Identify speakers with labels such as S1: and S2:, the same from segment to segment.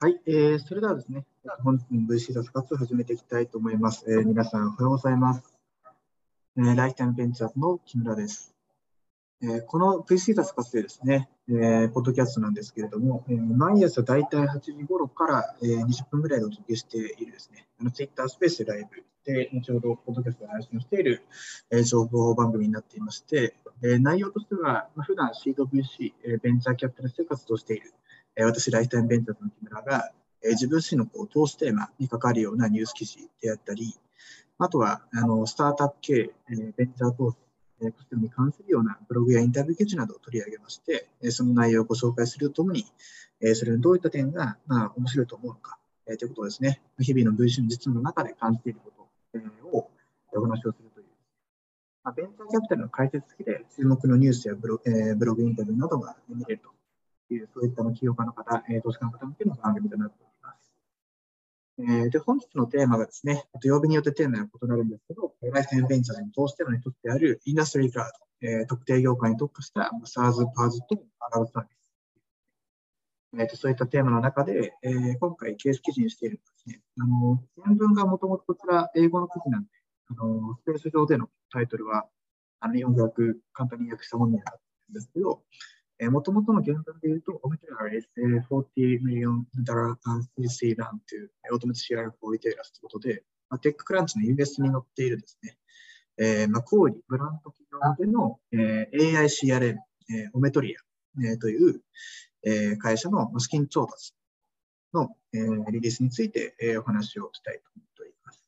S1: はい、えー、それではですね、本日の VC 脱活を始めていきたいと思います。えー、皆さん、おはようございます。えー、ライフタイムベンチャーズの木村です。えー、この VC 脱活でですね、えー、ポッドキャストなんですけれども、えー、毎朝大体8時頃から、えー、20分ぐらいでお届けしているですね、あの Twitter スペースライブで、後ほどポッドキャストで配信をしている、えー、情報番組になっていまして、えー、内容としては、まあ、普段 CWC、えー、ベンチャーキャピタルで活動しているえ私、ライフタイムベンチャーズの木村が、え自分自身のこう投資テーマに関わるようなニュース記事であったり、あとはあのスタートアップ系、えベンチャー投資、えコストに関するようなブログやインタビュー記事などを取り上げまして、えその内容をご紹介するとともに、えそれにどういった点が、まあ、面白いと思うのか、えということをですね、日々の VC の実務の中で感じていること、えをお話をするという、まあ、ベンチャーキャピタルの解説付きで注目のニュースやブロ,、えブログインタビューなどが見れるという、そういったの企業家の方、えー、投資家の方向けの番組となっております。えー、で本日のテーマがですね、曜日によってテーマが異なるんですけど、ライフタイムベンチャーに投資テーマにとってあるインダストリークラウド、えー、特定業界に特化した SARS、PARS とアガブサービス。えーと、そういったテーマの中で、えー、今回ケース記事にしているのですね、あの原文がもともとこちら英語の記事なんで、あのスペース上でのタイトルはあの日本語訳、簡単に訳したものになってるんですけど、もともとの原文で言うと、Omniture is a 40 million dollar CC run to automate CR for retailers ということで、まあ、テッククランチの US に載っているですね、えー、まあ、小売、ブランド企業での、えー、AICRM、えー、オメトリア、えー、という、えー、会社の資金調達の、えー、リリースについて、えー、お話をしたいと思っております。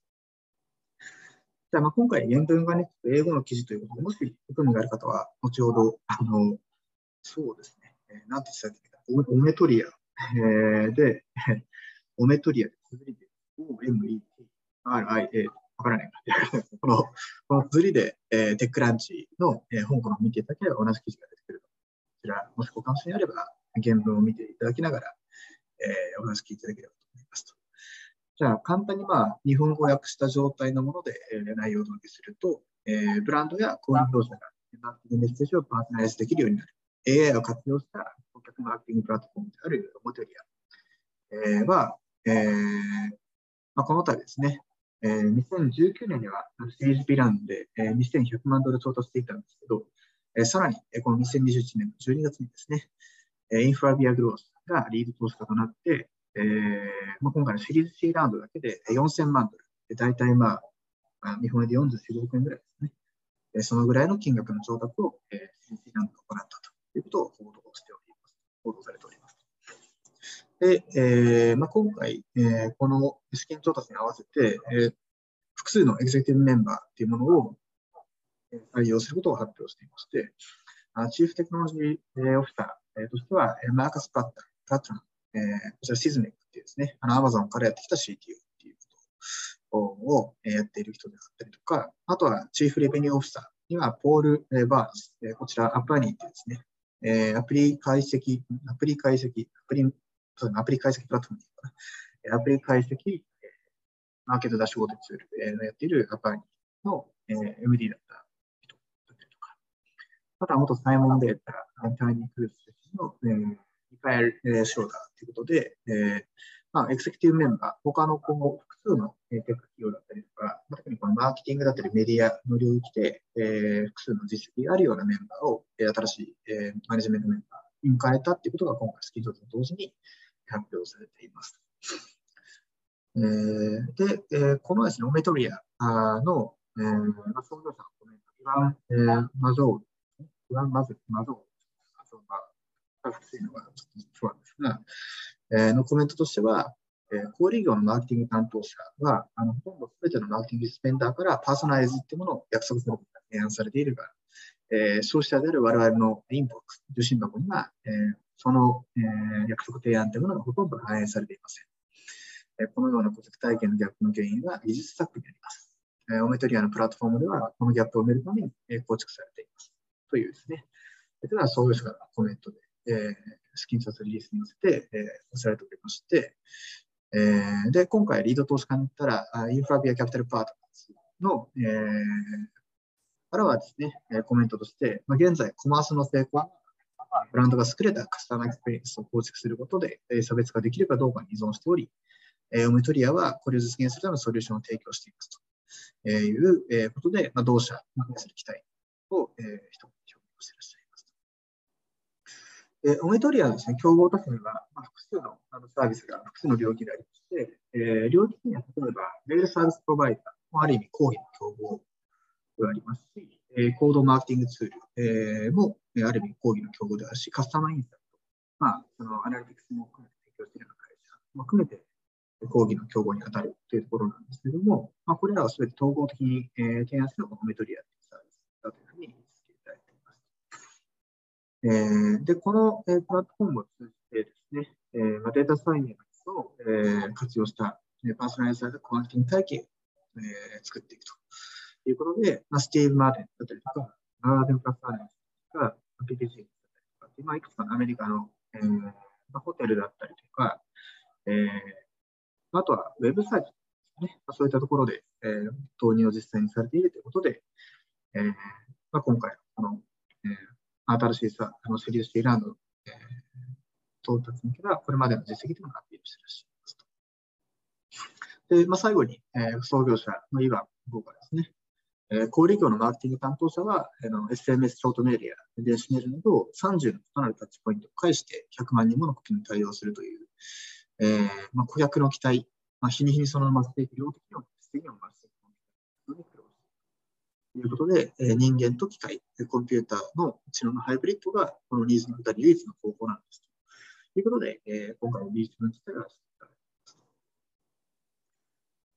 S1: じゃあ、まあ、今回原文がね、英語の記事ということで、もし興味がある方は、後ほど、あの、そうですね。えー、なんて言ってた？っけオメトリア、えー、で、オメトリアで、綴りで、OMETRIA、わからないか。この、この綴りで、えー、テックランチの、えー、香港を見ていただければ同じ記事が出てくると。こちら、もしご関心あれば、原文を見ていただきながら、えー、お話聞いていただければと思いますと。じゃあ、簡単にまあ、日本語訳した状態のもので、えー、内容をお届けすると、えー、ブランドや購入業者がマーケティングメッセージをパーソナライズできるようになる。AI を活用した顧客マーケティングプラットフォームであるモテリア、えー、は、えーまあ、この度ですね、えー、2019年には CHP ランで、えー、2100万ドル調達していたんですけど、えー、さらに、えー、この2021年の12月にですね、えー、インフラビアグロースがリード投資家となって、えーまあ、今回のシリーズ C ラウンドだけで4000万ドル、大体まあ、日本円で44億円ぐらいですね。えそのぐらいの金額の調達を、えー、シリーズ C ラウンドが行ったと。いうことを報道しております。報道されております。で、えーまあ、今回、えー、この資金調達に合わせて、えー、複数のエグゼクティブメンバーというものを採用することを発表していまして、チーフテクノロジーオフィサーとしては、マーカス・プラッタプラットナえー、こちらシズメックっていうですね、あの、アマゾンからやってきた CTO っていうことをやっている人であったりとか、あとはチーフレベニューオフィサーには、ポール・バーンズ、こちらアップアニーっていうですね、えー、アプリ解析、アプリ解析、アプリ、そうアプリ解析プラットフォームかな。アプリ解析、マーケットダッシュボードツール、えー、やっているアパニの、えー、MD だった人だったりとか、あとは元サイモンデータ、タイニークルースの、えー、ミカエル・ショーダーということで、えーまあ、エクセクティブメンバー、他の今後複数のテック企業だったりとか、特にこのマーケティングだったりメディアの領域で、えー、複数の実績があるようなメンバーを、え、新しい、えー、マネジメントメンバーに迎えたっていうことが今回スキードと同時に発表されています。えー、で、えー、このですね、 Ometria の、えー、創業者のコメント、 Ivan、え、マゾー、 Ivan マゾー、 Mazour、まあ、複数のがちょっと不安ですが、のコメントとしては、え、小売業のマーケティング担当者は、あのほとんど全てのマーケティングベンダーからパーソナライズっていうものを約束することが提案されているが、えー、消費者である我々のインボックス、受信箱には、えー、その、えー、約束提案というものがほとんど反映されていません。え、このような顧客体験のギャップの原因は技術作にあります。え、オメトリアのプラットフォームでは、このギャップを埋めるために、え、構築されています。というですね、というのは創業者からコメントで、え、スキンサスリリースに乗せて、えー、載せられておりまして、えー、で、今回リード投資家に行ったら、インフラビアキャピタルパートナーズの、えー、からはですね、コメントとして、まあ、現在コマースの成功はブランドが優れたカスタマーエクスペリエンスを構築することで、差別化できるかどうかに依存しており、え Ometria はこれを実現するためのソリューションを提供していますということで、まあ、同社に対する期待を、えー、一言表明していらっしゃいます。え Ometria はですね、競合他社には、まあ、複数のあのサービスが複数の領域でありまして、えー、領域には例えば、メールサービスプロバイダー、ある意味、広義の競合でありますし、えー、コードマーケティングツール、えー、も、えー、ある意味、講義の競合であるし、カスタマーインサイト、まあ、そのアナリティクスも含めて提供しているような会社も含めて、講義の競合に当たるというところなんですけれども、まあ、これらはすべて統合的に、えー、提案するのがコメトリアというサービスだというふうに認識いただいています。えー、で、この、えー、プラットフォームを通じてですね、えー、データサイエンスを、えー、活用した、えー、パーソナライズされたコマーケティング体系を、えー、作っていくということで、まあ、スティーブ・マーテンだったりとか、マーデン・プラス・アレンスとか、PPG だったりとか、まあ、いくつかのアメリカの、えーまあ、ホテルだったりとか、えー、あとはウェブサイトですね。まそういったところで、えー、導入を実際にされているということで、えーまあ、今回、この、えー、新しいさあのセリウス・ティランド、えー、到達に向けは、これまでの実績というのをアピールしていらっしゃいますと。で、まあ、最後に、えー、創業者のイワン・ボーカですね。えー、小売業のマーケティング担当者は、あの SMS ショートメールや電子メールなど30の異なるタッチポイントを介して100万人もの顧客に対応するという、えーまあ、顧客の期待、まあ、日に日にそのまましていく量的にも質的にも増していくとということで、えー、人間と機械、コンピューターの知能のハイブリッドがこのニーズに応える唯一の方法なんですということで、えー、今回の技術の自体はこ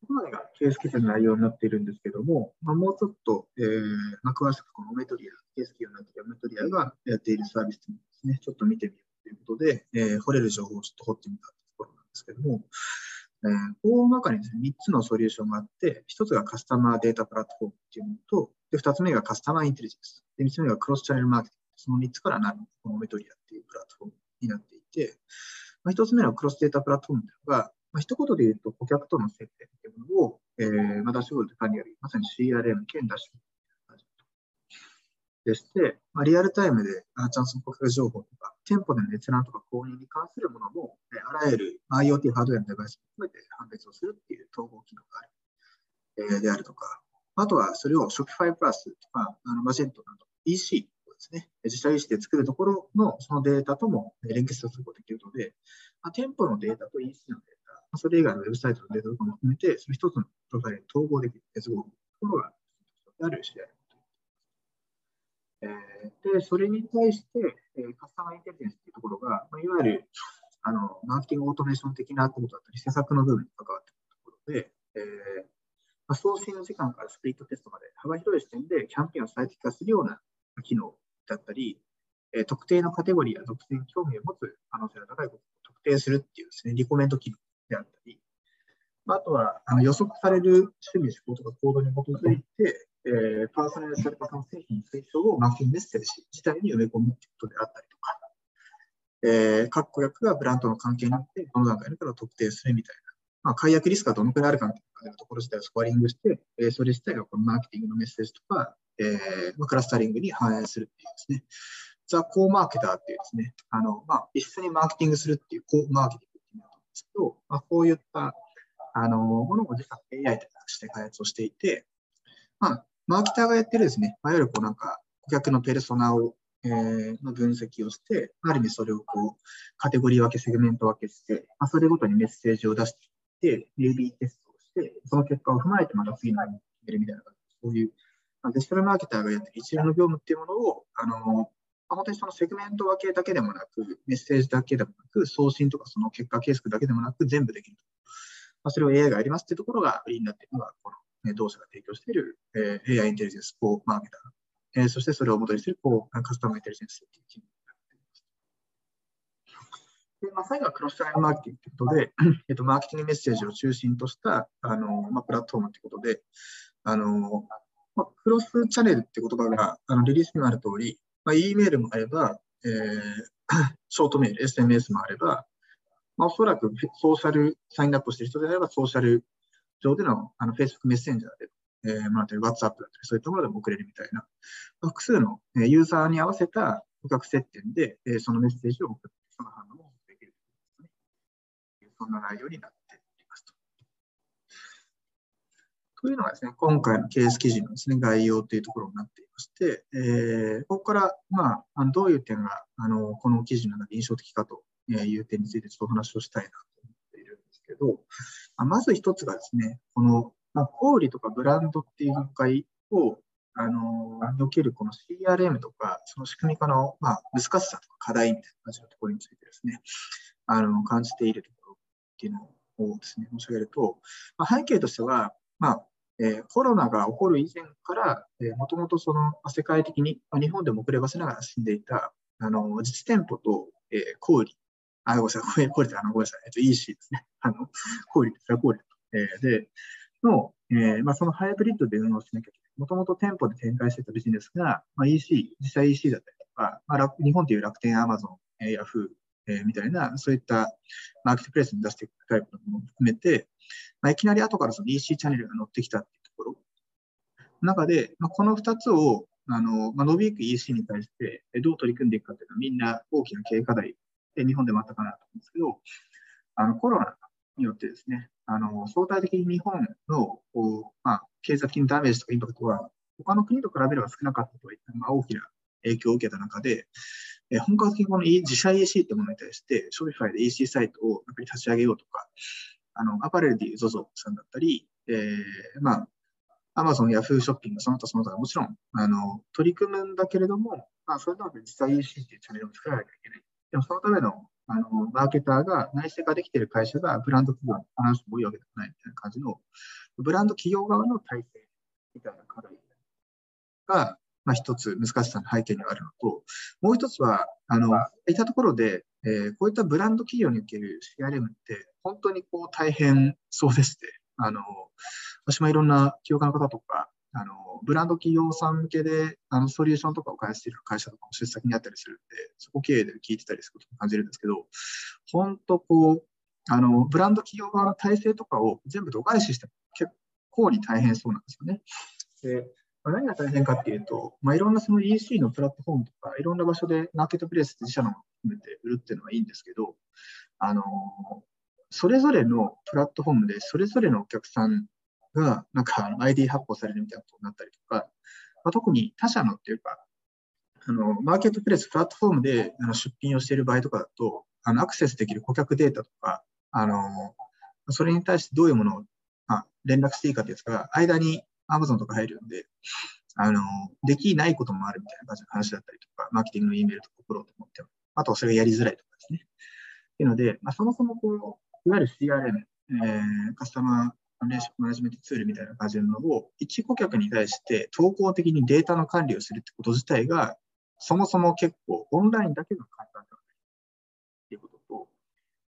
S1: こまでがケース記事の内容になっているんですけども、まあ、もうちょっと、えーまあ、詳しくこのメトリア、ケース記事になっているオメトリアがやっているサービスですね、ちょっと見てみようということで、えー、掘れる情報をちょっと掘ってみたところなんですけども、えー、大まかにですね、3つのソリューションがあって、1つがカスタマーデータプラットフォームっていうものと、で2つ目がカスタマーインテリジェンス、で3つ目がクロスチャンネルマーケティング、その3つからなるこのメトリアっていうプラットフォームになっていて、まあ、1つ目のクロスデータプラットフォームというのが、まあ、一言で言うと顧客との接点というものを、えーまあ、ダッシュボードで管理やる、まさに CRM 兼ダッシュボード。でして、まあ、リアルタイムでアーチャンスの顧客情報とか、店舗での閲覧とか購入に関するものも、あらゆる IoT ハードウェアのデバイスを含めて判別をするっていう統合機能がある、えー、であるとか、あとはそれを Shopify プラスとか、あのマジェントなど EC をですね、自社 EC で作るところのそのデータとも連結することができるので、まあ、店舗のデータと EC のデータ、それ以外のウェブサイトのデータとかも含めて、その一つのプロファイルに統合できる、結合ところがある次第で、それに対して、カスタマーインテリジェンスというところが、いわゆるあのマーケティングオートメーション的なことだったり、施策の部分に関わっているところで、えー、送信時間からスプリットテストまで幅広い視点でキャンペーンを最適化するような機能だったり、特定のカテゴリーや属性に興味を持つ可能性の高いことを特定するっていうですね、リコメント機能であったり、あ、とは予測される趣味、思考とか行動に基づいて、えー、パーソナライズされたその製品の推奨をマーケティングメッセージ自体に埋め込むということであったりとか、えー、各顧客がブランドの関係になって、どの段階のから特定するみたいな、まあ、解約リスクがどのくらいあるかというところ自体をスコアリングして、えー、それ自体がこのマーケティングのメッセージとか、えーまあ、クラスタリングに反映するっていうですね、ザ・コーマーケターっていうですね、あのまあ、一緒にマーケティングするっていうコーマーケティングっていうのなんですけど、まあ、こういったあのものを実は AI として開発をしていて、まあ、マーケターがやってるですね、いわゆるこうなんか顧客のペルソナを、えー、の分析をして、ある意味それをこうカテゴリー分け、セグメント分けして、まあ、それごとにメッセージを出して、AB テストをして、その結果を踏まえてまた次のに決めるみたいな、そういう、まあ、デジタルマーケターがやってる一連の業務っていうものを、あの、本当にそのセグメント分けだけでもなく、メッセージだけでもなく、送信とかその結果ケースだけでもなく、全部できると。まあ、それを AI がやりますっていうところが売りになっているのが、この同社が提供している、え、AI インテリジェンスーマーケター、えー、そしてそれを元にしているこうカスタマーインテリジェンスという機能になっています。でまあ、最後はクロスチャンネルマーケティングということで、えっと、マーケティングメッセージを中心としたあの、まあ、プラットフォームということで、あのまあ、クロスチャンネルって言葉があのリリースにもある通り、まあ、E メールもあれば、えー、ショートメール、SMS もあれば、まあ、おそらくソーシャルサインアップしている人であれば、ソーシャル上でのあの Facebook メッセンジャーで、えー、まあ、WhatsApp だったり、そういったものでも送れるみたいな、複数のユーザーに合わせた顧客接点で、えー、そのメッセージを送って、その反応もできるというですね。そんな内容になっていますと。というのがですね、今回のケース記事のですね、概要というところになっていまして、えー、ここから、まあ、どういう点があのこの記事の中で印象的かという点についてちょっとお話をしたいなけど、まず一つがですね、この、まあ、小売とかブランドっていう業界をあの、におけるこの CRM とか、その仕組み化の、まあ、難しさとか課題みたいな感じのところについてですね、あの、感じているところっていうのをですね、申し上げると、まあ、背景としては、まあ、えー、コロナが起こる以前から、えー、もともとその世界的に、まあ、日本でも遅ればせながら進んでいた、あの、実店舗と、えー、小売、あ、ごめんなさい、小売ってあの、ごめんなさい、えっと、EC ですね。あの、小売です、小売、えー、で、の、えー、まあ、そのハイブリッドで運用しなきゃいけない。もともと店舗で展開してたビジネスが、まあ、EC、実際 EC だったりとか、まあ、日本という楽天、アマゾン、ヤフー、えー、みたいな、そういったマーケットプレイスに出していくタイプのものも含めて、まあ、いきなり後からその EC チャンネルが乗ってきたっていうところ。中で、まあ、この2つを、あの、まあ、伸びゆく EC に対してどう取り組んでいくかっていうのはみんな大きな経営課題日本でもあったかなと思うんですけど、あの、コロナによってですね、あの、相対的に日本の、こう、まあ、経済的なダメージとかインパクトは、他の国と比べれば少なかったといった、まあ、大きな影響を受けた中で、え本格的にこの自社 EC ってものに対して、ショ o ファイで EC サイトをやっぱり立ち上げようとか、あの、アパレルでいう ZOZO さんだったり、えー、まあ、アマゾン、ヤフーショッピング、その他その他もちろん、あの、取り組むんだけれども、まあ、それとは実際 EC っていうチャンネルを作らなきゃいけない。でもそのためのあの、マーケターが内製化できている会社がブランド企業の話も多いわけではないみたいな感じの、ブランド企業側の体制みたいな課題が、まあ、一つ難しさの背景にあるのと、もう一つは、あの、いたところで、えー、こういったブランド企業における CRM って本当にこう大変そうでして、あの、私もいろんな企業家の方とか、あの、ブランド企業さん向けで、あの、ソリューションとかを開発している会社とかも出先にあったりするんで、そこ経営で聞いてたりすることを感じるんですけど、本当こう、あの、ブランド企業側の体制とかを全部度外視しても結構に大変そうなんですよね。で、何が大変かっていうと、まあ、いろんなその EC のプラットフォームとか、いろんな場所でマーケットプレイスで自社のものを含めて売るっていうのはいいんですけど、あの、それぞれのプラットフォームでそれぞれのお客さんが、なんか ID 発行されるみたいなことになったりとか、まあ、特に他社のっていうか、あの、マーケットプレイス、プラットフォームであの出品をしている場合とかだと、あの、アクセスできる顧客データとか、あの、それに対してどういうものを、まあ、連絡していいかってやつが、間に Amazon とか入るんで、あの、できないこともあるみたいな感じの話だったりとか、マーケティングの E メールとか送ろうと思っても、あとはそれがやりづらいとかですね。っていうので、まあ、そもそもこう、いわゆる CRM、えー、カスタマーレーションマネジメントツールみたいな感じのを、一顧客に対して投稿的にデータの管理をするってこと自体が、そもそも結構オンラインだけの簡単だっていうことと、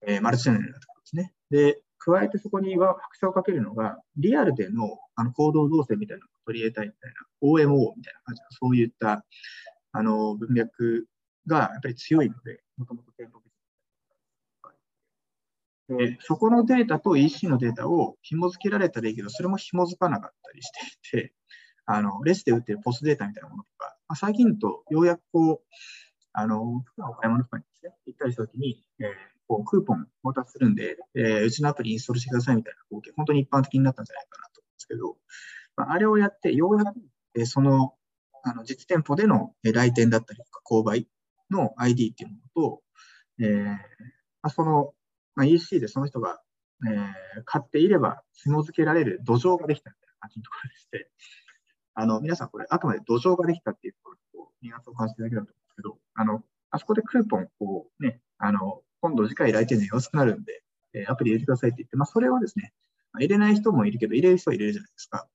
S1: えー、マルチチャンネルなところですね。で、加えてそこには拍車をかけるのが、リアルでのあの行動動線みたいなのを取り入れたいみたいな、OMO みたいな感じの、そういったあの文脈がやっぱり強いので、もともと店舗で、そこのデータと EC のデータを紐付けられたらいいけど、それも紐付かなかったりしていて、あの、レスで売ってるポスデータみたいなものとか、まあ、最近とようやくこう、あの、普段お買い物とかにですね、行ったりしたときに、えー、こう、クーポンを達するんで、えー、うちのアプリインストールしてくださいみたいな光景、本当に一般的になったんじゃないかなと思うんですけど、まあ、あれをやって、ようやく、えー、その、あの、実店舗での来店だったりとか、購買の ID っていうものと、えー、そのまあ、EC でその人が、えー、買っていれば紐付けられる土壌ができたみたいな感じのところでして、あの、皆さんこれあくまで土壌ができたっていうところをニュアンスを感じていただけると思うんですけど、あの、あそこでクーポンをね、あの、今度次回来店でよろしくなるんで、えー、アプリ入れてくださいって言って、まあ、それはですね、入れない人もいるけど、入れる人は入れるじゃないですか。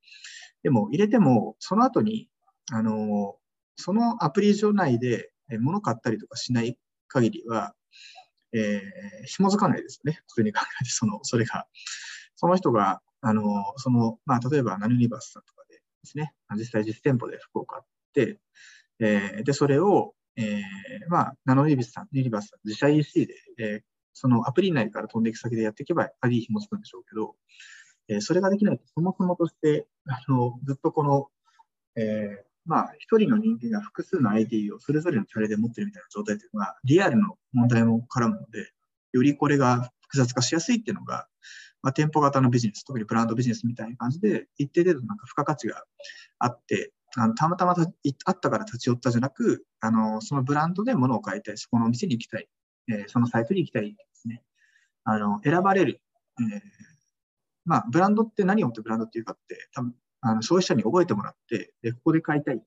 S1: でも、入れても、その後に、あの、そのアプリ上内で物買ったりとかしない限りは、えー、紐づかないですよね。普通に考えて、その、それが。その人が、あの、その、まあ、例えば、ナヌニバスさんとかでですね、実際実店舗で服を買って、えー、で、それを、えー、まあ、ナノニビスさん、ユニバスさん、自社 EC で、えー、そのアプリ内から飛んでいく先でやっていけば、鍵紐つくんでしょうけど、えー、それができないと、そもそもとして、あの、ずっとこの、えー、まあ、一人の人間が複数の ID をそれぞれのチャレで持ってるみたいな状態というのは、リアルの問題も絡むので、よりこれが複雑化しやすいっていうのが、まあ、店舗型のビジネス、特にブランドビジネスみたいな感じで、一定程度なんか付加価値があって、あのたまたまあったから立ち寄ったじゃなく、あのそのブランドで物を買いたい、そこのお店に行きたい、えー、そのサイトに行きたいですね。あの選ばれる、えー、まあ、ブランドって何をもってブランドっていうかって、多分あの消費者に覚えてもらって、でここで買いたいっ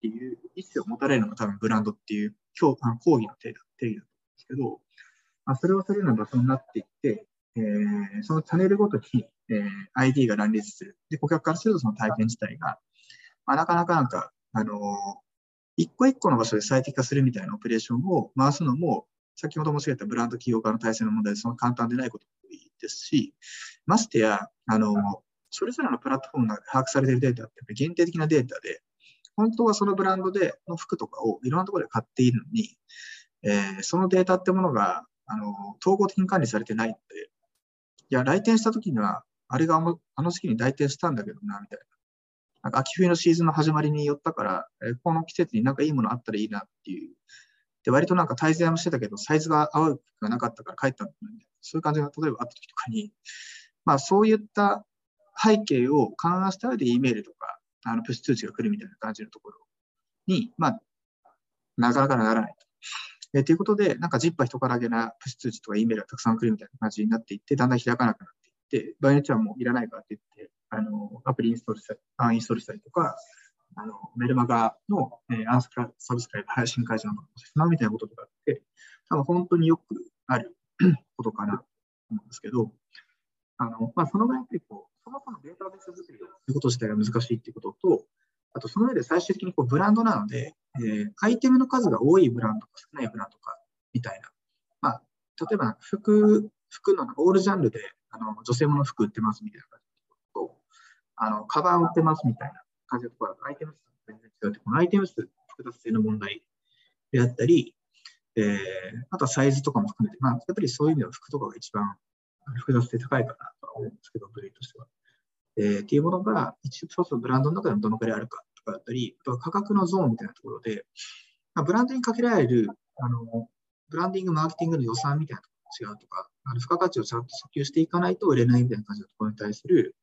S1: ていう意思を持たれるのが多分ブランドっていう講あの講義の定義だと思うんですけど、まあ、それをするような場所になっていって、えー、そのチャンネルごとに、えー、ID が乱立する。で、顧客からするとその体験自体が、まあ、なかなかなんか、あのー、一個一個の場所で最適化するみたいなオペレーションを回すのも、先ほど申し上げたブランド企業家の体制の問題でその簡単でないことも多いですし、ましてや、あのー、それぞれのプラットフォームが把握されているデータって限定的なデータで、本当はそのブランドでの服とかをいろんなところで買っているのに、えー、そのデータってものがあの統合的に管理されてないので、いや、来店した時には、あれがあの時期に来店したんだけどな、みたいな。なんか秋冬のシーズンの始まりに寄ったから、えこの季節になんかいいものあったらいいなっていう。で、割となんか滞在もしてたけど、サイズが合う服がなかったから帰ったんだよね。そういう感じが例えばあった時とかに、まあそういった背景を勘案した上で E メールとか、あのプッシュ通知が来るみたいな感じのところに、まあ、なかなかならないと。えー、ということで、なんか ZIP は人からげなプッシュ通知とか E メールがたくさん来るみたいな感じになっていって、だんだん開かなくなっていって、場合によってはもういらないからって言って、あのアプリインストールしたり、アンインストールしたりとか、あのメルマガの、えー、アンスクラサブスクライブ配信会場のしまうみたいなこととかって、多分本当によくあることかなと思うんですけど、あのまあ、その場合結構、そもそもデータベース作りをすること自体が難しいっていうことと、あとその上で最終的にこうブランドなので、えー、アイテムの数が多いブランドか少ないブランドかみたいな。まあ、例えば服、服のオールジャンルであの女性もの服売ってますみたいな感じと、あのカバー売ってますみたいな感じのところアイテム数が全然違うって、このアイテム数複雑性の問題であったり、えー、あとはサイズとかも含めて、まあ、やっぱりそういう意味では服とかが一番複雑性高いかな思うんですけど、部類としては。えー、っていうものが、一応、そうそうブランドの中でもどのくらいあるかとかだったり、あとは価格のゾーンみたいなところで、まあ、ブランドにかけられる、あの、ブランディング、マーケティングの予算みたいなところが違うとか、あの付加価値をちゃんと訴求していかないと売れないみたいな感じのところに対する、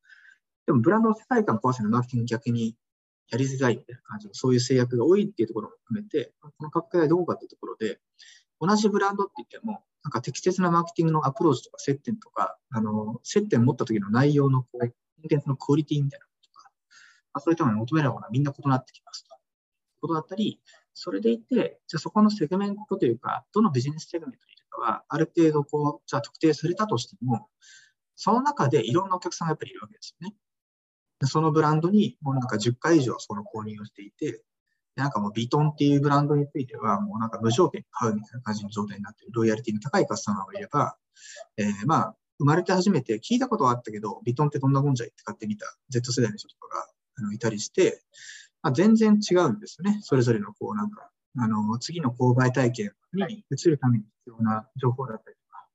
S1: でもブランドの世界観を壊せるマーケティング逆にやりづらいみたいな感じの、そういう制約が多いっていうところも含めて、この価格帯どうかっていうところで、同じブランドって言っても、なんか適切なマーケティングのアプローチとか接点とか、あの、接点持った時の内容のこう、コンテンツのクオリティみたいなこととか、まあ、そういったものに求められるものはみんな異なってきますと。ことだったり、それでいて、じゃあそこのセグメントというか、どのビジネスセグメントにいるかは、ある程度こう、じゃあ特定されたとしても、その中でいろんなお客さんがやっぱりいるわけですよね。そのブランドにもうなんか10回以上その購入をしていて、なんかもうビトンっていうブランドについては、もうなんか無条件買うみたいな感じの状態になっている、ロイヤリティの高いカスタマーがいれば、えー、まあ、生まれて初めて聞いたことはあったけど、ビトンってどんなもんじゃいって買ってみた Z 世代の人とかがあのいたりして、まあ、全然違うんですよね。それぞれのこうなんか、あの、次の購買体験に移るために必要な情報だったりとか、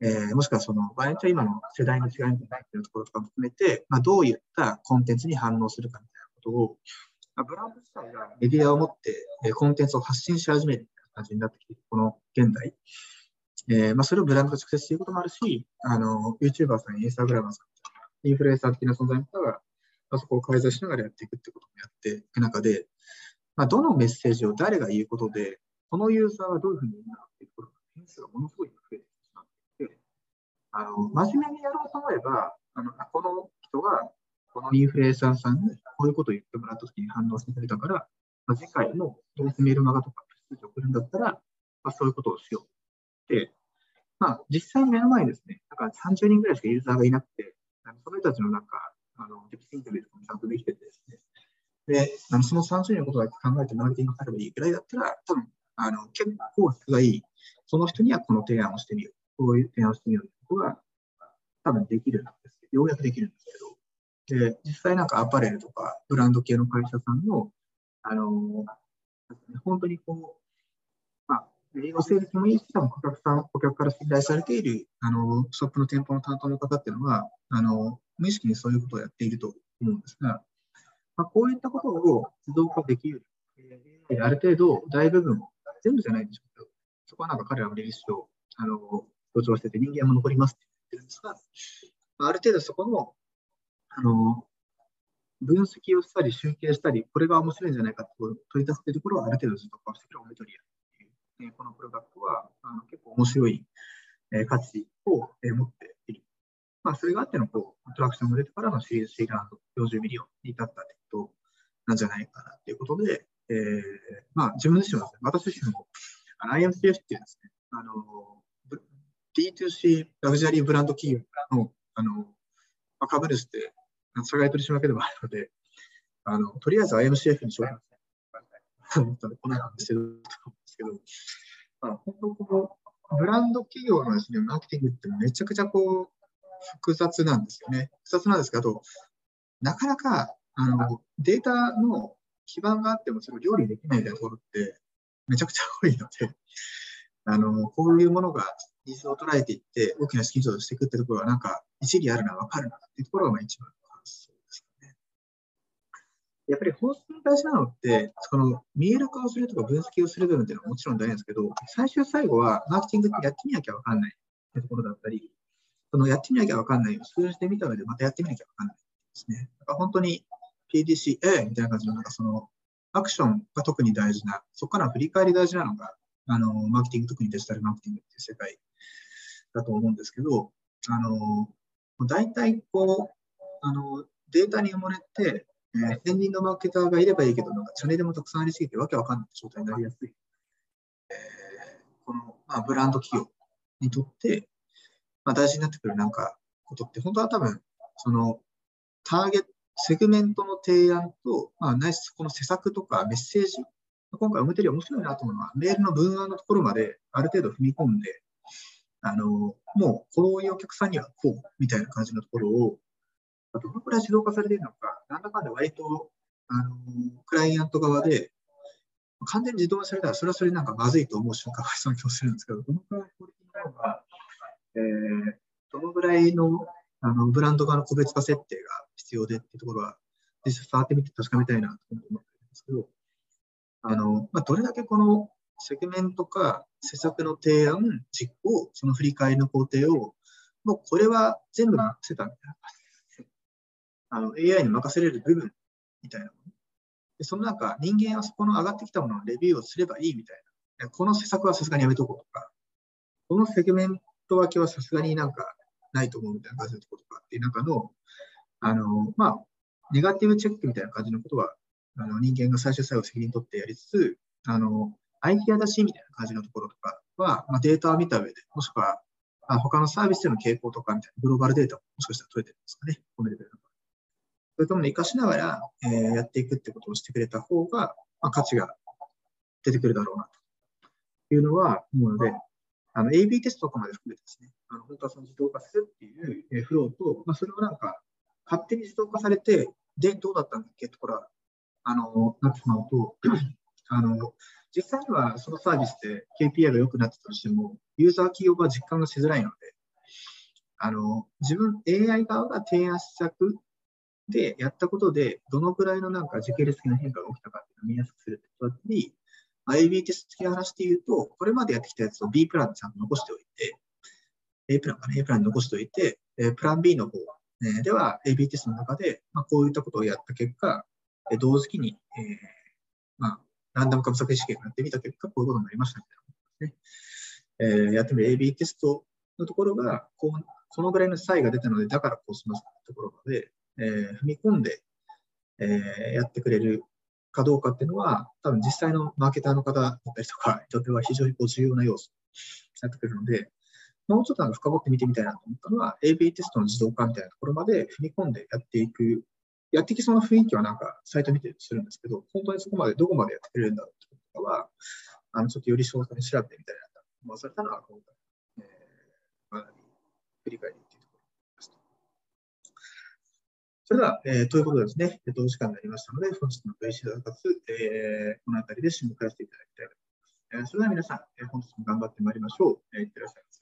S1: えー、もしくはその、場合によっては今の世代の違いじゃないっていうところとかも含めて、まあ、どういったコンテンツに反応するかみたいなことを、ブランド自体がメディアを持ってコンテンツを発信し始める感じになってきている、この現代。えーまあ、それをブランドが直接することもあるし、あの、YouTuber さん、インスタグラマーさん、インフルエンサー的な存在の方が、まあ、そこを介在しながらやっていくってこともやっていく中で、まあ、どのメッセージを誰が言うことで、このユーザーはどういうふうに言うのかっていうところの点数がものすごい増えてしまっていて、あの、真面目にやろうと思えば、あの、この人がこのインフルエンサーさんにこういうことを言ってもらったときに反応してくれたから、まあ、次回もどうせメールマガとか通知送るんだったら、まあ、そういうことをしよう。で、まあ、実際目の前にですね、なんか30人ぐらいしかユーザーがいなくて、あのその人たちのなんか、あの、デプスインタビューとかもちゃんとできててですね、で、あのその30人のことだけ考えてマーケティングすればいいぐらいだったら、多分、あの、結構質がいい。その人にはこの提案をしてみよう。こういう提案をしてみようということが、多分できるんですけど、ようやくできるんですけど、で、実際なんかアパレルとかブランド系の会社さんの、あの、本当にこう、まあ、営業成績もいいし、多分顧客さん、顧客から信頼されている、あの、ショップの店舗の担当の方っていうのは、あの、無意識にそういうことをやっていると思うんですが、まあ、こういったことを自動化できる。えー、ある程度、大部分、全部じゃないでしょうけど、そこはなんか彼らもリリーあの強調してて、人間も残りますって言ってるんですが、あ、ある程度そこのあの分析をしたり、集計したり、これが面白いんじゃないかと取り出すというところはある程度自動化してくる Ometria っていう、え、このプロダクトはあの結構面白い、え、価値を、え、持っている。まあ、それがあってのこうトラクションが出てからのシリーズ Cラウンド40 million に至ったということなんじゃないかなということで、えーまあ、自分自身は、ね、私自身も IMCF っていうですね、あの D2C ラグジュアリーブランド企業からのあの、まあ、株主って社外取締役でもあるので、あのとりあえず IMCF に商品と思ったら来ないんですけど、ですけどまあ、本当このブランド企業のですね、マーケティングってめちゃくちゃこう複雑なんですよね。複雑なんですけど、なかなかあのデータの基盤があってもそれを料理できないみたいなところってめちゃくちゃ多いので、あのこういうものがニーズを捉えていって大きな資金調達していくってところはなんか一理あるのは分かるなっていうところが一番。やっぱり本質に大事なのって、その見える化をするとか分析をする部分っていうのはもちろん大事なんですけど、最終最後はマーケティングってやってみなきゃ分かんないってところだったり、そのやってみなきゃ分かんないを数字で見た上でまたやってみなきゃ分かんないですね。だから本当に PDCA みたいな感じのなんかそのアクションが特に大事な、そこから振り返り大事なのが、あの、マーケティング、特にデジタルマーケティングっていう世界だと思うんですけど、あの、大体こう、あの、データに埋もれて、えー、専任のマーケターがいればいいけど、なんかチャンネルもたくさんありすぎてわけわかんない状態になりやすい。えー、この、まあ、ブランド企業にとって、まあ、大事になってくるなんかことって、本当は多分、その、ターゲット、セグメントの提案と、まあ、ないしこの施策とかメッセージ、今回表で面白いなと思うのは、メールの文案のところまである程度踏み込んで、あの、もうこういうお客さんにはこうみたいな感じのところを、どのくらい自動化されているのか、なんだかんだ割と、あの、クライアント側で、完全に自動化されたら、それはそれなんかまずいと思う瞬間がそうな気もするんですけど、どのくらいクオリティなのか、えー、どのぐらいのあのブランド側の個別化設定が必要でっていうところは、実際触ってみて確かめたいなと思ってるんですけど、あの、まあ、どれだけこのセグメントか施策の提案、実行、その振り返りの工程を、もうこれは全部任せたみたいな。あの AI に任せれる部分みたいなもの。でその中、人間はそこの上がってきたもののレビューをすればいいみたいな。この施策はさすがにやめとこうとか、このセグメント分けはさすがになんかないと思うみたいな感じのところとかっていう中の、あの、まあ、ネガティブチェックみたいな感じのことは、あの人間が最終最後責任取ってやりつつ、あの、アイディア出しみたいな感じのところとかは、まあ、データを見た上で、もしくは、あ他のサービスでの傾向とかみたいなグローバルデータももしかしたら取れてるんですかね、コメントそういうところに活かしながら、えー、やっていくってことをしてくれた方が、まあ、価値が出てくるだろうなというのは思うので、あの AB テストとかまで含めてですね、あの本当はその自動化するっていうフローと、まあ、それをなんか勝手に自動化されて、で、どうだったんだっけところは、あの、なってしまうと、あの、実際にはそのサービスで KPI が良くなってたとしても、ユーザー企業が実感がしづらいので、あの、自分、AI 側が提案施策でやったことで、どのくらいのなんか時系列的な変化が起きたかっていうのを見やすくするってことだったり、AB テスト的な話で言うと、これまでやってきたやつを B プランでちゃんと残しておいて、A プランかな、A プランに残しておいて、プラン B の方、では AB テストの中で、まあ、こういったことをやった結果、同時期に、えー、まあ、ランダム株作試験をやってみた結果、こういうことになりましたみたいなことですね。えー、やってみる AB テストのところがこう、このぐらいの差異が出たので、だからこうしますところまで、えー、踏み込んで、えー、やってくれるかどうかっていうのは、多分実際のマーケターの方だったりとかにとては非常にこう重要な要素になってくるので、もうちょっと深掘って見てみたいなと思ったのは、AB テストの自動化みたいなところまで踏み込んでやっていく、やってきそうな雰囲気はなんかサイト見てするんですけど、本当にそこまでどこまでやってくれるんだろうってこととかは、あのちょっとより詳細に調べてみたいなと思わされたのは、今回、えー、学び、振り返りそれでは、えー、ということですね、えっと、お時間になりましたので、本日の VC 脱活、えー、この辺りで締め返していただきたいと思います。えー、それでは皆さん、えー、本日も頑張ってまいりましょう。えー、いってらっしゃいませ。